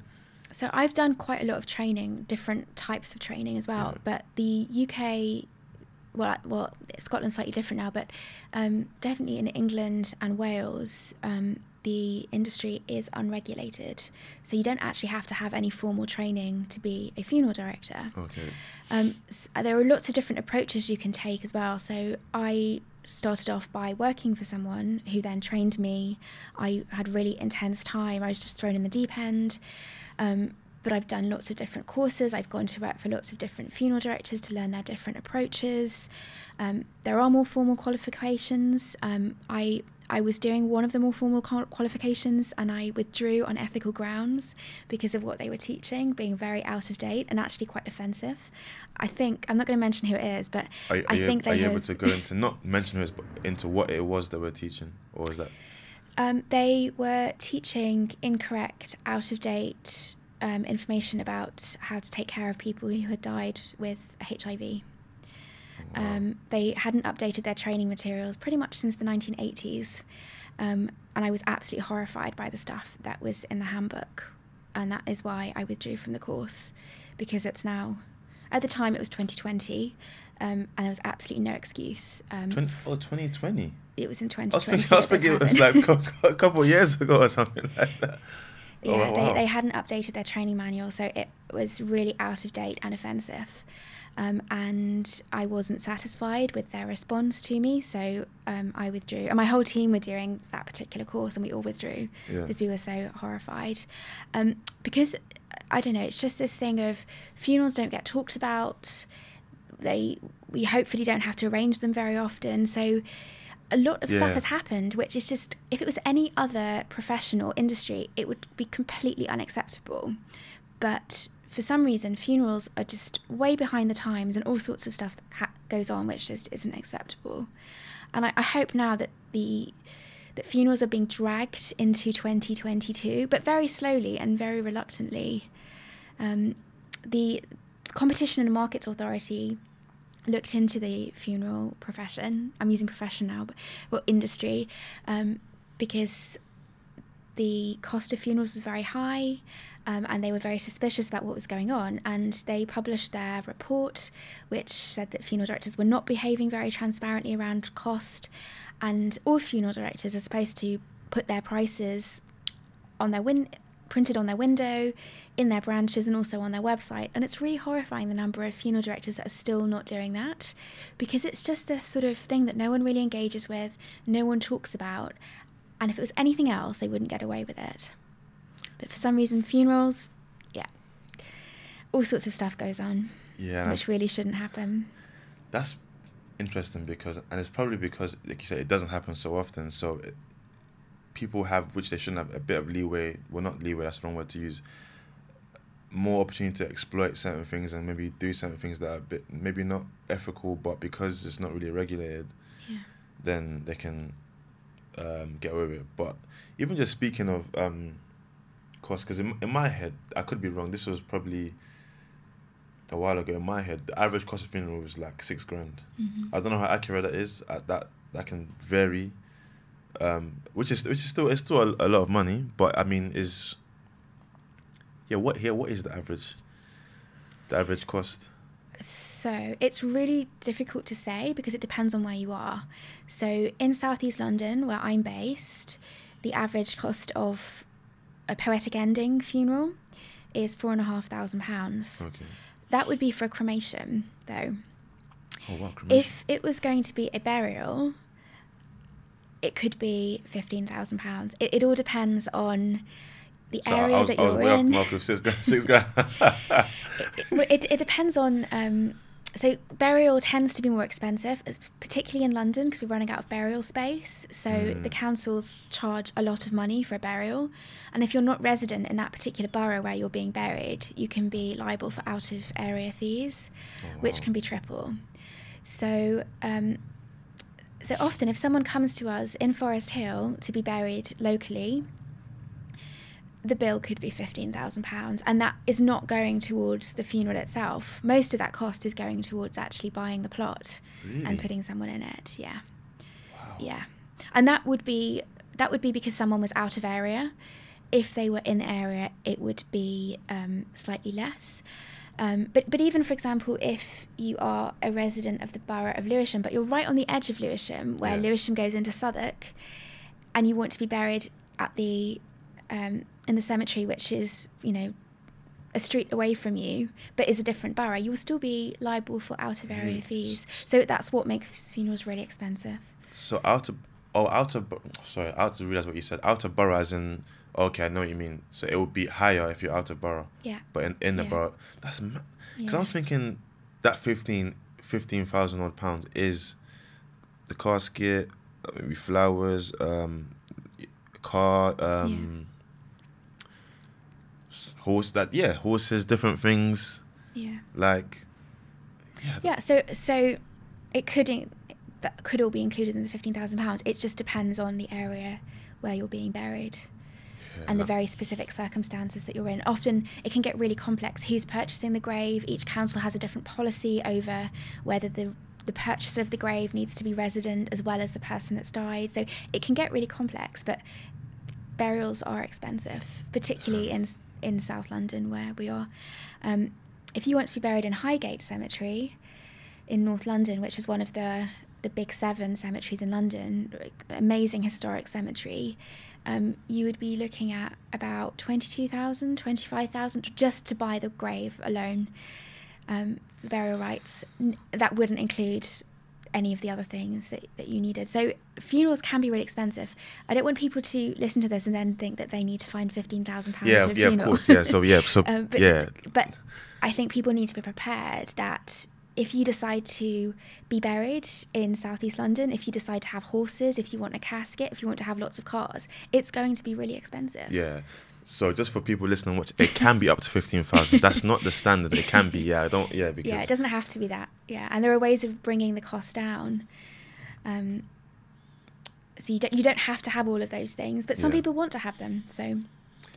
Speaker 2: So I've done quite a lot of training, different types of training as well. But the UK, well, well, Scotland's slightly different now, but um, definitely in England and Wales, um, the industry is unregulated. So you don't actually have to have any formal training to be a funeral director.
Speaker 1: Okay.
Speaker 2: Um, so there are lots of different approaches you can take as well. So I started off by working for someone who then trained me. I had really intense time. I was just thrown in the deep end. Um, but I've done lots of different courses. I've gone to work for lots of different funeral directors to learn their different approaches. Um, there are more formal qualifications. Um, I I was doing one of the more formal qualifications and I withdrew on ethical grounds because of what they were teaching, being very out of date and actually quite offensive. I think I'm not going to mention who it is, but
Speaker 1: are, are
Speaker 2: I
Speaker 1: you,
Speaker 2: think
Speaker 1: they are
Speaker 2: you
Speaker 1: able to go into not mention who it is, but into what it was they were teaching, or is that?
Speaker 2: Um, they were teaching incorrect, out of date um, information about how to take care of people who had died with HIV. Wow. Um, they hadn't updated their training materials pretty much since the 1980s. Um, and I was absolutely horrified by the stuff that was in the handbook. And that is why I withdrew from the course because it's now, at the time, it was 2020. Um, and there was absolutely no excuse. Um,
Speaker 1: 20, oh, 2020?
Speaker 2: It was in 2020.
Speaker 1: I was thinking, I was thinking it was like a couple of years ago or something like that.
Speaker 2: Yeah, oh, wow. they, they hadn't updated their training manual, so it was really out of date and offensive. Um, and I wasn't satisfied with their response to me, so um, I withdrew. And my whole team were doing that particular course, and we all withdrew yeah. because we were so horrified. Um, because I don't know, it's just this thing of funerals don't get talked about. They we hopefully don't have to arrange them very often, so a lot of yeah. stuff has happened, which is just, if it was any other professional industry, it would be completely unacceptable. But for some reason, funerals are just way behind the times and all sorts of stuff ha- goes on, which just isn't acceptable. And I, I hope now that the that funerals are being dragged into 2022, but very slowly and very reluctantly. Um, the Competition and Markets Authority looked into the funeral profession. I'm using profession now, but well, industry, um, because the cost of funerals was very high. Um, and they were very suspicious about what was going on. And they published their report, which said that funeral directors were not behaving very transparently around cost. And all funeral directors are supposed to put their prices on their win- printed on their window, in their branches, and also on their website. And it's really horrifying the number of funeral directors that are still not doing that because it's just this sort of thing that no one really engages with, no one talks about. And if it was anything else, they wouldn't get away with it. But for some reason, funerals, yeah, all sorts of stuff goes on.
Speaker 1: Yeah,
Speaker 2: which really shouldn't happen.
Speaker 1: That's interesting because, and it's probably because, like you said, it doesn't happen so often. So it, people have, which they shouldn't have, a bit of leeway. Well, not leeway. That's the wrong word to use. More opportunity to exploit certain things and maybe do certain things that are a bit maybe not ethical, but because it's not really regulated,
Speaker 2: yeah.
Speaker 1: then they can um, get away with it. But even just speaking of um, cost, because in, in my head, I could be wrong. This was probably a while ago. In my head, the average cost of funeral was like six grand.
Speaker 2: Mm-hmm.
Speaker 1: I don't know how accurate that is. Uh, that that can vary, um, which is which is still it's still a, a lot of money. But I mean, is yeah. What here? What is the average? The average cost.
Speaker 2: So it's really difficult to say because it depends on where you are. So in southeast London, where I'm based, the average cost of a poetic ending funeral is four and a half thousand pounds.
Speaker 1: Okay.
Speaker 2: That would be for a cremation, though.
Speaker 1: Oh wow. cremation.
Speaker 2: If it was going to be a burial, it could be fifteen thousand pounds. It, it all depends on the area
Speaker 1: was,
Speaker 2: that you're
Speaker 1: way
Speaker 2: in.
Speaker 1: with six grand. Six grand.
Speaker 2: Well, it, it depends on. Um, so burial tends to be more expensive, particularly in London, because we're running out of burial space. So
Speaker 1: Mm.
Speaker 2: the councils charge a lot of money for a burial, and if you're not resident in that particular borough where you're being buried, you can be liable for out of area fees,
Speaker 1: Oh,
Speaker 2: which can be triple. So. Um, so often, if someone comes to us in Forest Hill to be buried locally, the bill could be fifteen thousand pounds, and that is not going towards the funeral itself. Most of that cost is going towards actually buying the plot
Speaker 1: Really?
Speaker 2: and putting someone in it. Yeah,
Speaker 1: Wow.
Speaker 2: yeah, and that would be that would be because someone was out of area. If they were in the area, it would be um, slightly less. Um, but but even for example, if you are a resident of the borough of Lewisham, but you're right on the edge of Lewisham, where
Speaker 1: Yeah.
Speaker 2: Lewisham goes into Southwark, and you want to be buried at the um, in the cemetery, which is you know a street away from you, but is a different borough, you will still be liable for out of area
Speaker 1: Really?
Speaker 2: fees. So that's what makes funerals really expensive.
Speaker 1: So out of oh out of sorry out of realize what you said out of borough as in okay I know what you mean so it would be higher if you're out of borough
Speaker 2: Yeah.
Speaker 1: but in, in the
Speaker 2: Yeah.
Speaker 1: borough that's because
Speaker 2: Yeah.
Speaker 1: I'm thinking that 15 15,000 odd pounds is the casket maybe flowers um car um s- horse that yeah horses different things
Speaker 2: Yeah.
Speaker 1: like yeah,
Speaker 2: Yeah. So so it could in- that could all be included in the fifteen thousand pounds. It just depends on the area where you're being buried. And the very specific circumstances that you're in. Often it can get really complex. Who's purchasing the grave? Each council has a different policy over whether the the purchaser of the grave needs to be resident as well as the person that's died. So it can get really complex, but burials are expensive, particularly in in South London where we are. Um, if you want to be buried in Highgate Cemetery in North London, which is one of the the big seven cemeteries in London, amazing historic cemetery, um, you would be looking at about 22,000, 25,000 just to buy the grave alone um, for burial rights. That wouldn't include any of the other things that, that you needed. So funerals can be really expensive. I don't want people to listen to this and then think that they need to find £15,000
Speaker 1: yeah
Speaker 2: for a
Speaker 1: yeah yeah,
Speaker 2: of
Speaker 1: course yeah so yeah so
Speaker 2: Um, but,
Speaker 1: yeah
Speaker 2: But I think people need to be prepared that if you decide to be buried in southeast London, if you decide to have horses, if you want a casket, if you want to have lots of cars, it's going to be really expensive.
Speaker 1: Yeah. So just for people listening, watch it can be up to fifteen thousand. That's not the standard. It can be. Yeah. I don't. Yeah. Because
Speaker 2: yeah, it doesn't have to be that. Yeah, and there are ways of bringing the cost down. Um, so you don't you don't have to have all of those things, but some
Speaker 1: Yeah.
Speaker 2: people want to have them. So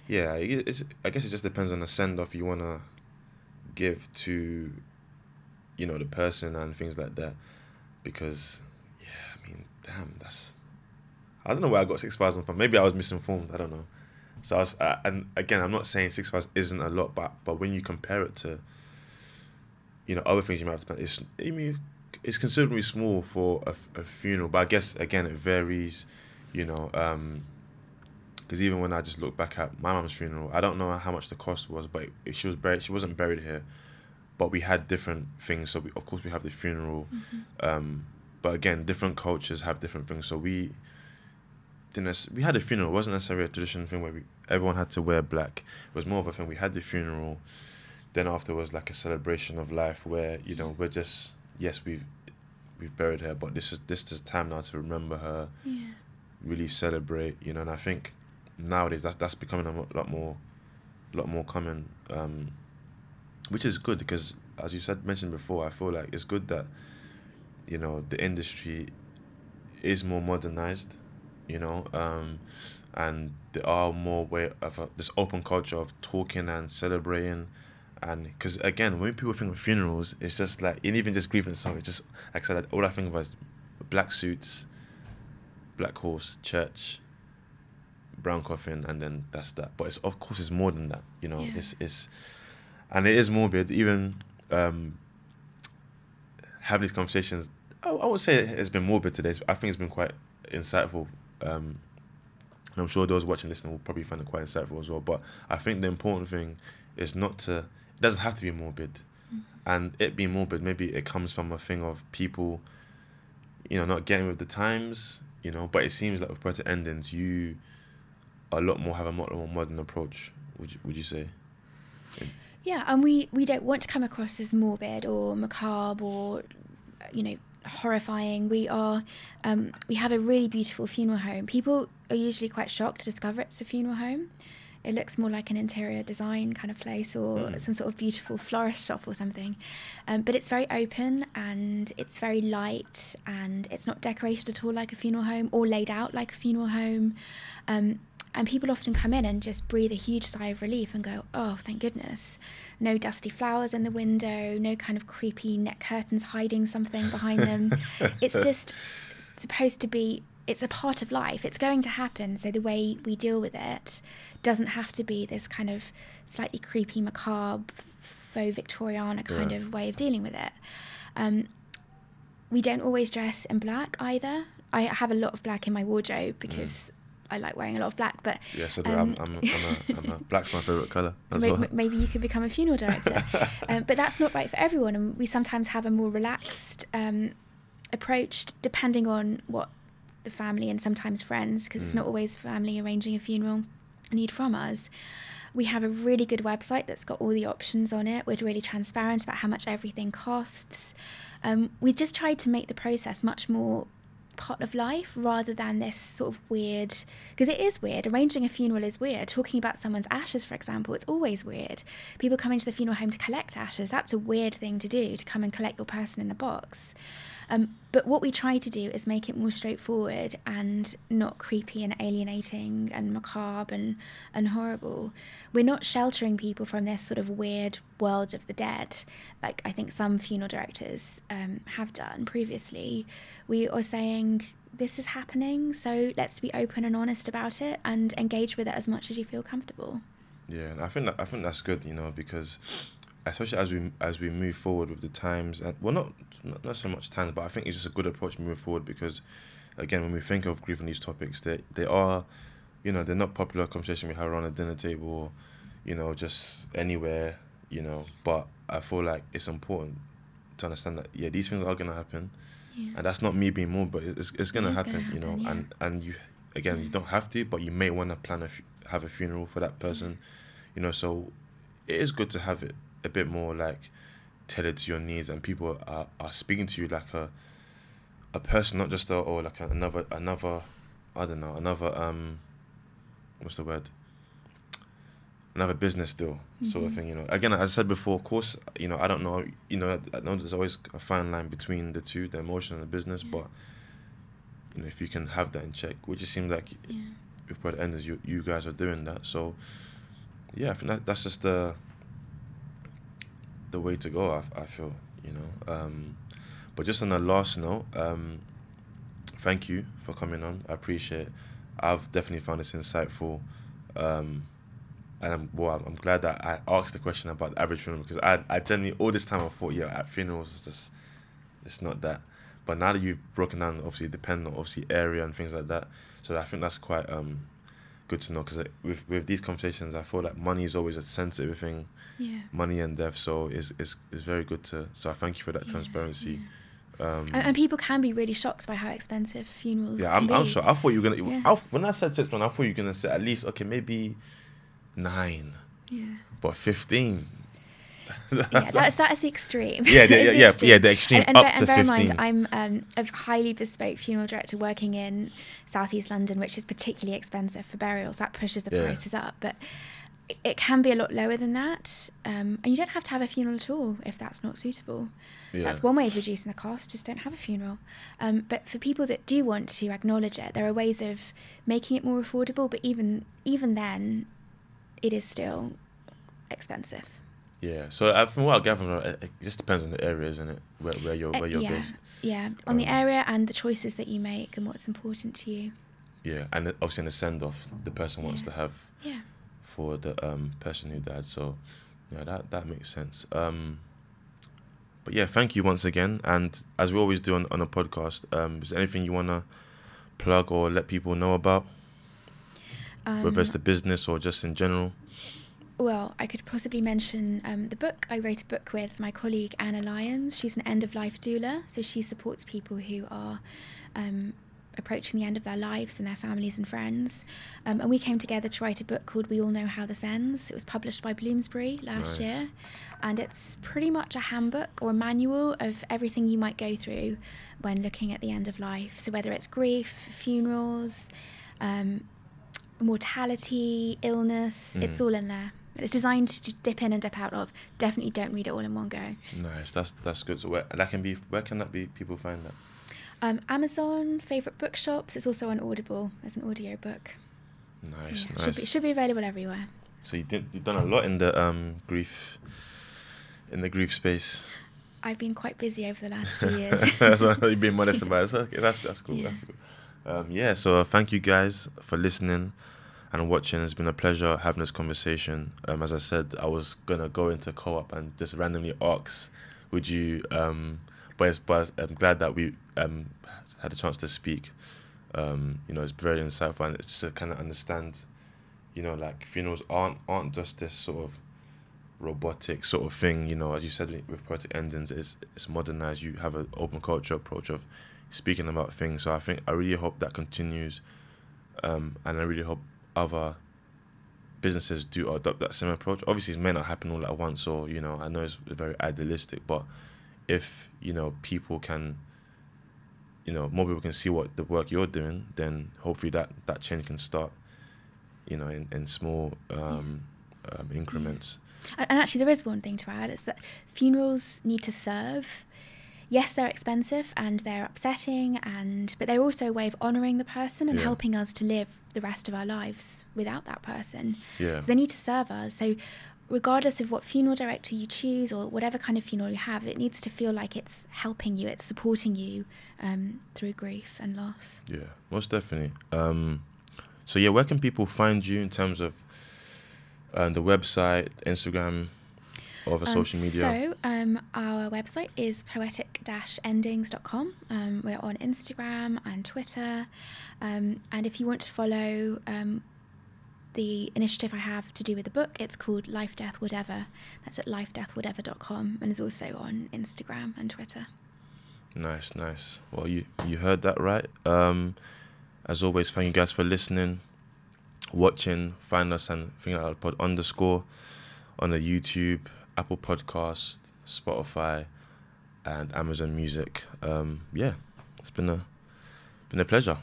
Speaker 1: Yeah, it's. I guess it just depends on the send off you wanna give to, you know, the person and things like that, because, yeah, I mean, damn, that's. I don't know where I got six thousand from. Maybe I was misinformed. I don't know. So I was, and again, I'm not saying six thousand isn't a lot, but but when you compare it to, you know, other things you might have to plan, it's I mean, it's considerably small for a funeral. But I guess again, it varies. You know, um, because even when I just look back at my mum's funeral, I don't know how much the cost was, but she was buried. She wasn't buried here, but we had different things. So we, of course we have the funeral, um, but again, different cultures have different things. So we didn't. We had a funeral. It wasn't necessarily a traditional thing where we everyone had to wear black. It was more of a thing. We had the funeral, then afterwards like a celebration of life where you know we're just yes we've we've buried her, but this is this is time now to remember her
Speaker 2: yeah,
Speaker 1: really celebrate, you know, and I think nowadays that's that's becoming a lot more, lot more common, um, which is good because as you said mentioned before, I feel like it's good that, you know, the industry is more modernized, you know, um, and there are more way of a, this open culture of talking and celebrating. And because again, when people think of funerals, it's just like, and even just grieving song, it's just like I said, all I think of is black suits, black horse, church, brown coffin, and then that's that. But it's of course it's more than that. You know,
Speaker 2: Yeah.
Speaker 1: it's it's, and it is morbid. Even um, having these conversations, I, I would say it's been morbid today. I think it's been quite insightful. Um, and I'm sure those watching, listening will probably find it quite insightful as well. But I think the important thing is not to. It doesn't have to be morbid, and it being morbid, maybe it comes from a thing of people you know, not getting with the times, you know, but it seems like with Poetic Endings, you a lot more have a lot more modern approach, would you, would you say?
Speaker 2: Yeah, and we we don't want to come across as morbid or macabre or you know horrifying. We are um, we have a really beautiful funeral home. People are usually quite shocked to discover it's a funeral home. It looks more like an interior design kind of place or
Speaker 1: Mm.
Speaker 2: some sort of beautiful florist shop or something. Um, but it's very open and it's very light and it's not decorated at all like a funeral home or laid out like a funeral home. Um, and people often come in and just breathe a huge sigh of relief and go, oh, thank goodness. No dusty flowers in the window, no kind of creepy net curtains hiding something behind them. it's just supposed to be, it's a part of life. It's going to happen. So the way we deal with it doesn't have to be this kind of slightly creepy, macabre, faux Victoriana kind
Speaker 1: Yeah.
Speaker 2: of way of dealing with it. Um, we don't always dress in black either. I have a lot of black in my wardrobe because I like wearing a lot of black, but
Speaker 1: Yeah, so do
Speaker 2: Um,
Speaker 1: I'm, I'm, I'm, a, I'm a, black's my favorite colour
Speaker 2: so
Speaker 1: as
Speaker 2: may-
Speaker 1: well.
Speaker 2: maybe you could become a funeral director. um, but that's not right for everyone, and we sometimes have a more relaxed um, approach depending on what the family and sometimes friends, because it's
Speaker 1: Mm.
Speaker 2: not always family arranging a funeral, need from us. We have a really good website that's got all the options on it. We're really transparent about how much everything costs. Um, we just tried to make the process much more part of life rather than this sort of weird because it is weird. Arranging a funeral is weird. Talking about someone's ashes for example it's always weird. People coming to the funeral home to collect ashes. That's a weird thing to do to come and collect your person in a box um, but what we try to do is make it more straightforward and not creepy and alienating and macabre and, and horrible. We're not sheltering people from this sort of weird world of the dead, like I think some funeral directors um, have done previously. We are saying this is happening, so let's be open and honest about it and engage with it as much as you feel comfortable.
Speaker 1: Yeah, and I think that, I think that's good, you know, because especially as we as we move forward with the times, and well, not not, not so much times, but I think it's just a good approach moving forward because, again, when we think of grief and these topics, they they are, you know, they're not popular conversation we have around a dinner table, or, you know, just anywhere, you know. But I feel like it's important to understand that yeah, these things are gonna happen,
Speaker 2: Yeah.
Speaker 1: and that's not me being more, but it's it's gonna
Speaker 2: It is
Speaker 1: happen,
Speaker 2: gonna
Speaker 1: you know,
Speaker 2: yeah.
Speaker 1: and and you again you don't have to, but you may want to plan a fu- have a funeral for that person, you know. So it is good to have it a bit more like tailored to your needs, and people are, are speaking to you like a a person, not just a, or like another another I don't know another um what's the word another business deal sort of
Speaker 2: Mhm.
Speaker 1: thing you know again as i said before of course you know i don't know you know i know there's always a fine line between the two the emotion and the business
Speaker 2: Yeah.
Speaker 1: but you know, if you can have that in check, which it seems like
Speaker 2: Yeah.
Speaker 1: With Brother Enders, you you guys are doing that. So yeah, I think that that's just the the way to go. I, I feel you know. Um, but just on a last note, um, thank you for coming on. I appreciate. it. I've definitely found this insightful. Um, and I'm, well, I'm glad that I asked the question about the average funeral because I, I generally all this time I thought yeah at funerals it's just it's not that, but now that you've broken down obviously depending on obviously area and things like that, so I think that's quite um good to know because with with these conversations I feel like money is always a sensitive thing,
Speaker 2: Yeah.
Speaker 1: money and death, so it's it's, it's very good to so I thank you for that
Speaker 2: Yeah,
Speaker 1: transparency.
Speaker 2: yeah.
Speaker 1: Um,
Speaker 2: And, and people can be really shocked by how expensive funerals
Speaker 1: yeah, I'm. I'm sure. I thought you were gonna.
Speaker 2: Yeah.
Speaker 1: I, when I said six, man, I thought you were gonna say at least okay, maybe nine,
Speaker 2: Yeah.
Speaker 1: but fifteen.
Speaker 2: yeah, that's that's the extreme.
Speaker 1: Yeah, the-
Speaker 2: That's
Speaker 1: yeah, yeah, the extreme,
Speaker 2: And, and,
Speaker 1: up
Speaker 2: bear-
Speaker 1: to
Speaker 2: and bear in mind, I'm um, a highly bespoke funeral director working in southeast London, which is particularly expensive for burials. That pushes the
Speaker 1: Yeah.
Speaker 2: prices up, but it, it can be a lot lower than that. Um, and you don't have to have a funeral at all if that's not suitable.
Speaker 1: Yeah.
Speaker 2: That's one way of reducing the cost. Just don't have a funeral. Um, but for people that do want to acknowledge it, there are ways of making it more affordable. But even even then, it is still expensive.
Speaker 1: Yeah. So uh, from what I gather, it, it just depends on the area, isn't it? Where where you're
Speaker 2: Uh,
Speaker 1: where you're
Speaker 2: yeah,
Speaker 1: based.
Speaker 2: Yeah, on the
Speaker 1: Um,
Speaker 2: area and the choices that you make and what's important to you.
Speaker 1: Yeah, and it- obviously in the send off, the person wants
Speaker 2: Yeah.
Speaker 1: to have
Speaker 2: Yeah.
Speaker 1: for the um person who died. So yeah, that that makes sense. Um. But yeah, thank you once again. And as we always do on, on a podcast, um, is there anything you wanna plug or let people know about, whether it's
Speaker 2: Um,
Speaker 1: the business or just in general?
Speaker 2: Well, I could possibly mention um, the book. I wrote a book with my colleague Anna Lyons. She's an end of life doula, so she supports people who are um, approaching the end of their lives and their families and friends. Um, and we came together to write a book called We All Know How This Ends. It was published by Bloomsbury last
Speaker 1: Nice.
Speaker 2: year. And it's pretty much a handbook or a manual of everything you might go through when looking at the end of life. So, whether it's grief, funerals, um, mortality, illness, it's
Speaker 1: Mm.
Speaker 2: all in there. It's designed to dip in and dip out of. Definitely don't read it all in one go.
Speaker 1: Nice. That's that's good. So where that can be, where can that be? People find that.
Speaker 2: Um, Amazon, favourite bookshops. It's also on Audible as an audio book.
Speaker 1: Nice,
Speaker 2: Yeah,
Speaker 1: nice.
Speaker 2: Should be, should be available everywhere.
Speaker 1: So you did you've done a lot in the um grief, in the grief space.
Speaker 2: I've been quite busy over the last few years.
Speaker 1: that's why you're being modest about it. So, okay, that's that's cool.
Speaker 2: Yeah.
Speaker 1: That's cool. Um, yeah. So uh, thank you guys for listening and watching. It's been a pleasure having this conversation. Um, as I said, I was gonna go into co-op and just randomly ask, would you? Um, but but I'm glad that we um had a chance to speak. Um, you know, it's very insightful and it's just to kind of understand. You know, like funerals aren't aren't just this sort of robotic sort of thing. You know, as you said with poetic endings, it's it's modernized. You have an open culture approach of speaking about things. So I think I really hope that continues, um, and I really hope other businesses do adopt that same approach. Obviously, it may not happen all at once, or you know, I know it's very idealistic, but if you know people can. You know, more people can see what the work you're doing, then hopefully that that change can start. You know, in in small um, um, increments.
Speaker 2: And and actually, there is one thing to add: it's that funerals need to serve. Yes, they're expensive and they're upsetting, and but they're also a way of honouring the person and
Speaker 1: Yeah.
Speaker 2: helping us to live the rest of our lives without that person.
Speaker 1: Yeah.
Speaker 2: So they need to serve us. So, regardless of what funeral director you choose or whatever kind of funeral you have, it needs to feel like it's helping you, it's supporting you um, through grief and loss.
Speaker 1: Yeah, most definitely. Um, so yeah, where can people find you in terms of um, the website, Instagram,
Speaker 2: Um,
Speaker 1: social media?
Speaker 2: So, um, our website is poetic-endings.com. Um, we're on Instagram and Twitter. Um, and if you want to follow um, the initiative I have to do with the book, it's called Life, Death, Whatever. That's at lifedeathwhatever.com and is also on Instagram and Twitter.
Speaker 1: Nice, nice. Well, you you heard that right. Um, as always, thank you guys for listening, watching. Find us and Think Out Loud Pod underscore on the YouTube, Apple Podcast, Spotify, and Amazon Music. Um, yeah, it's been a been a pleasure.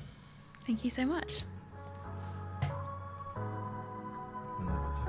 Speaker 2: Thank you so much. Mm.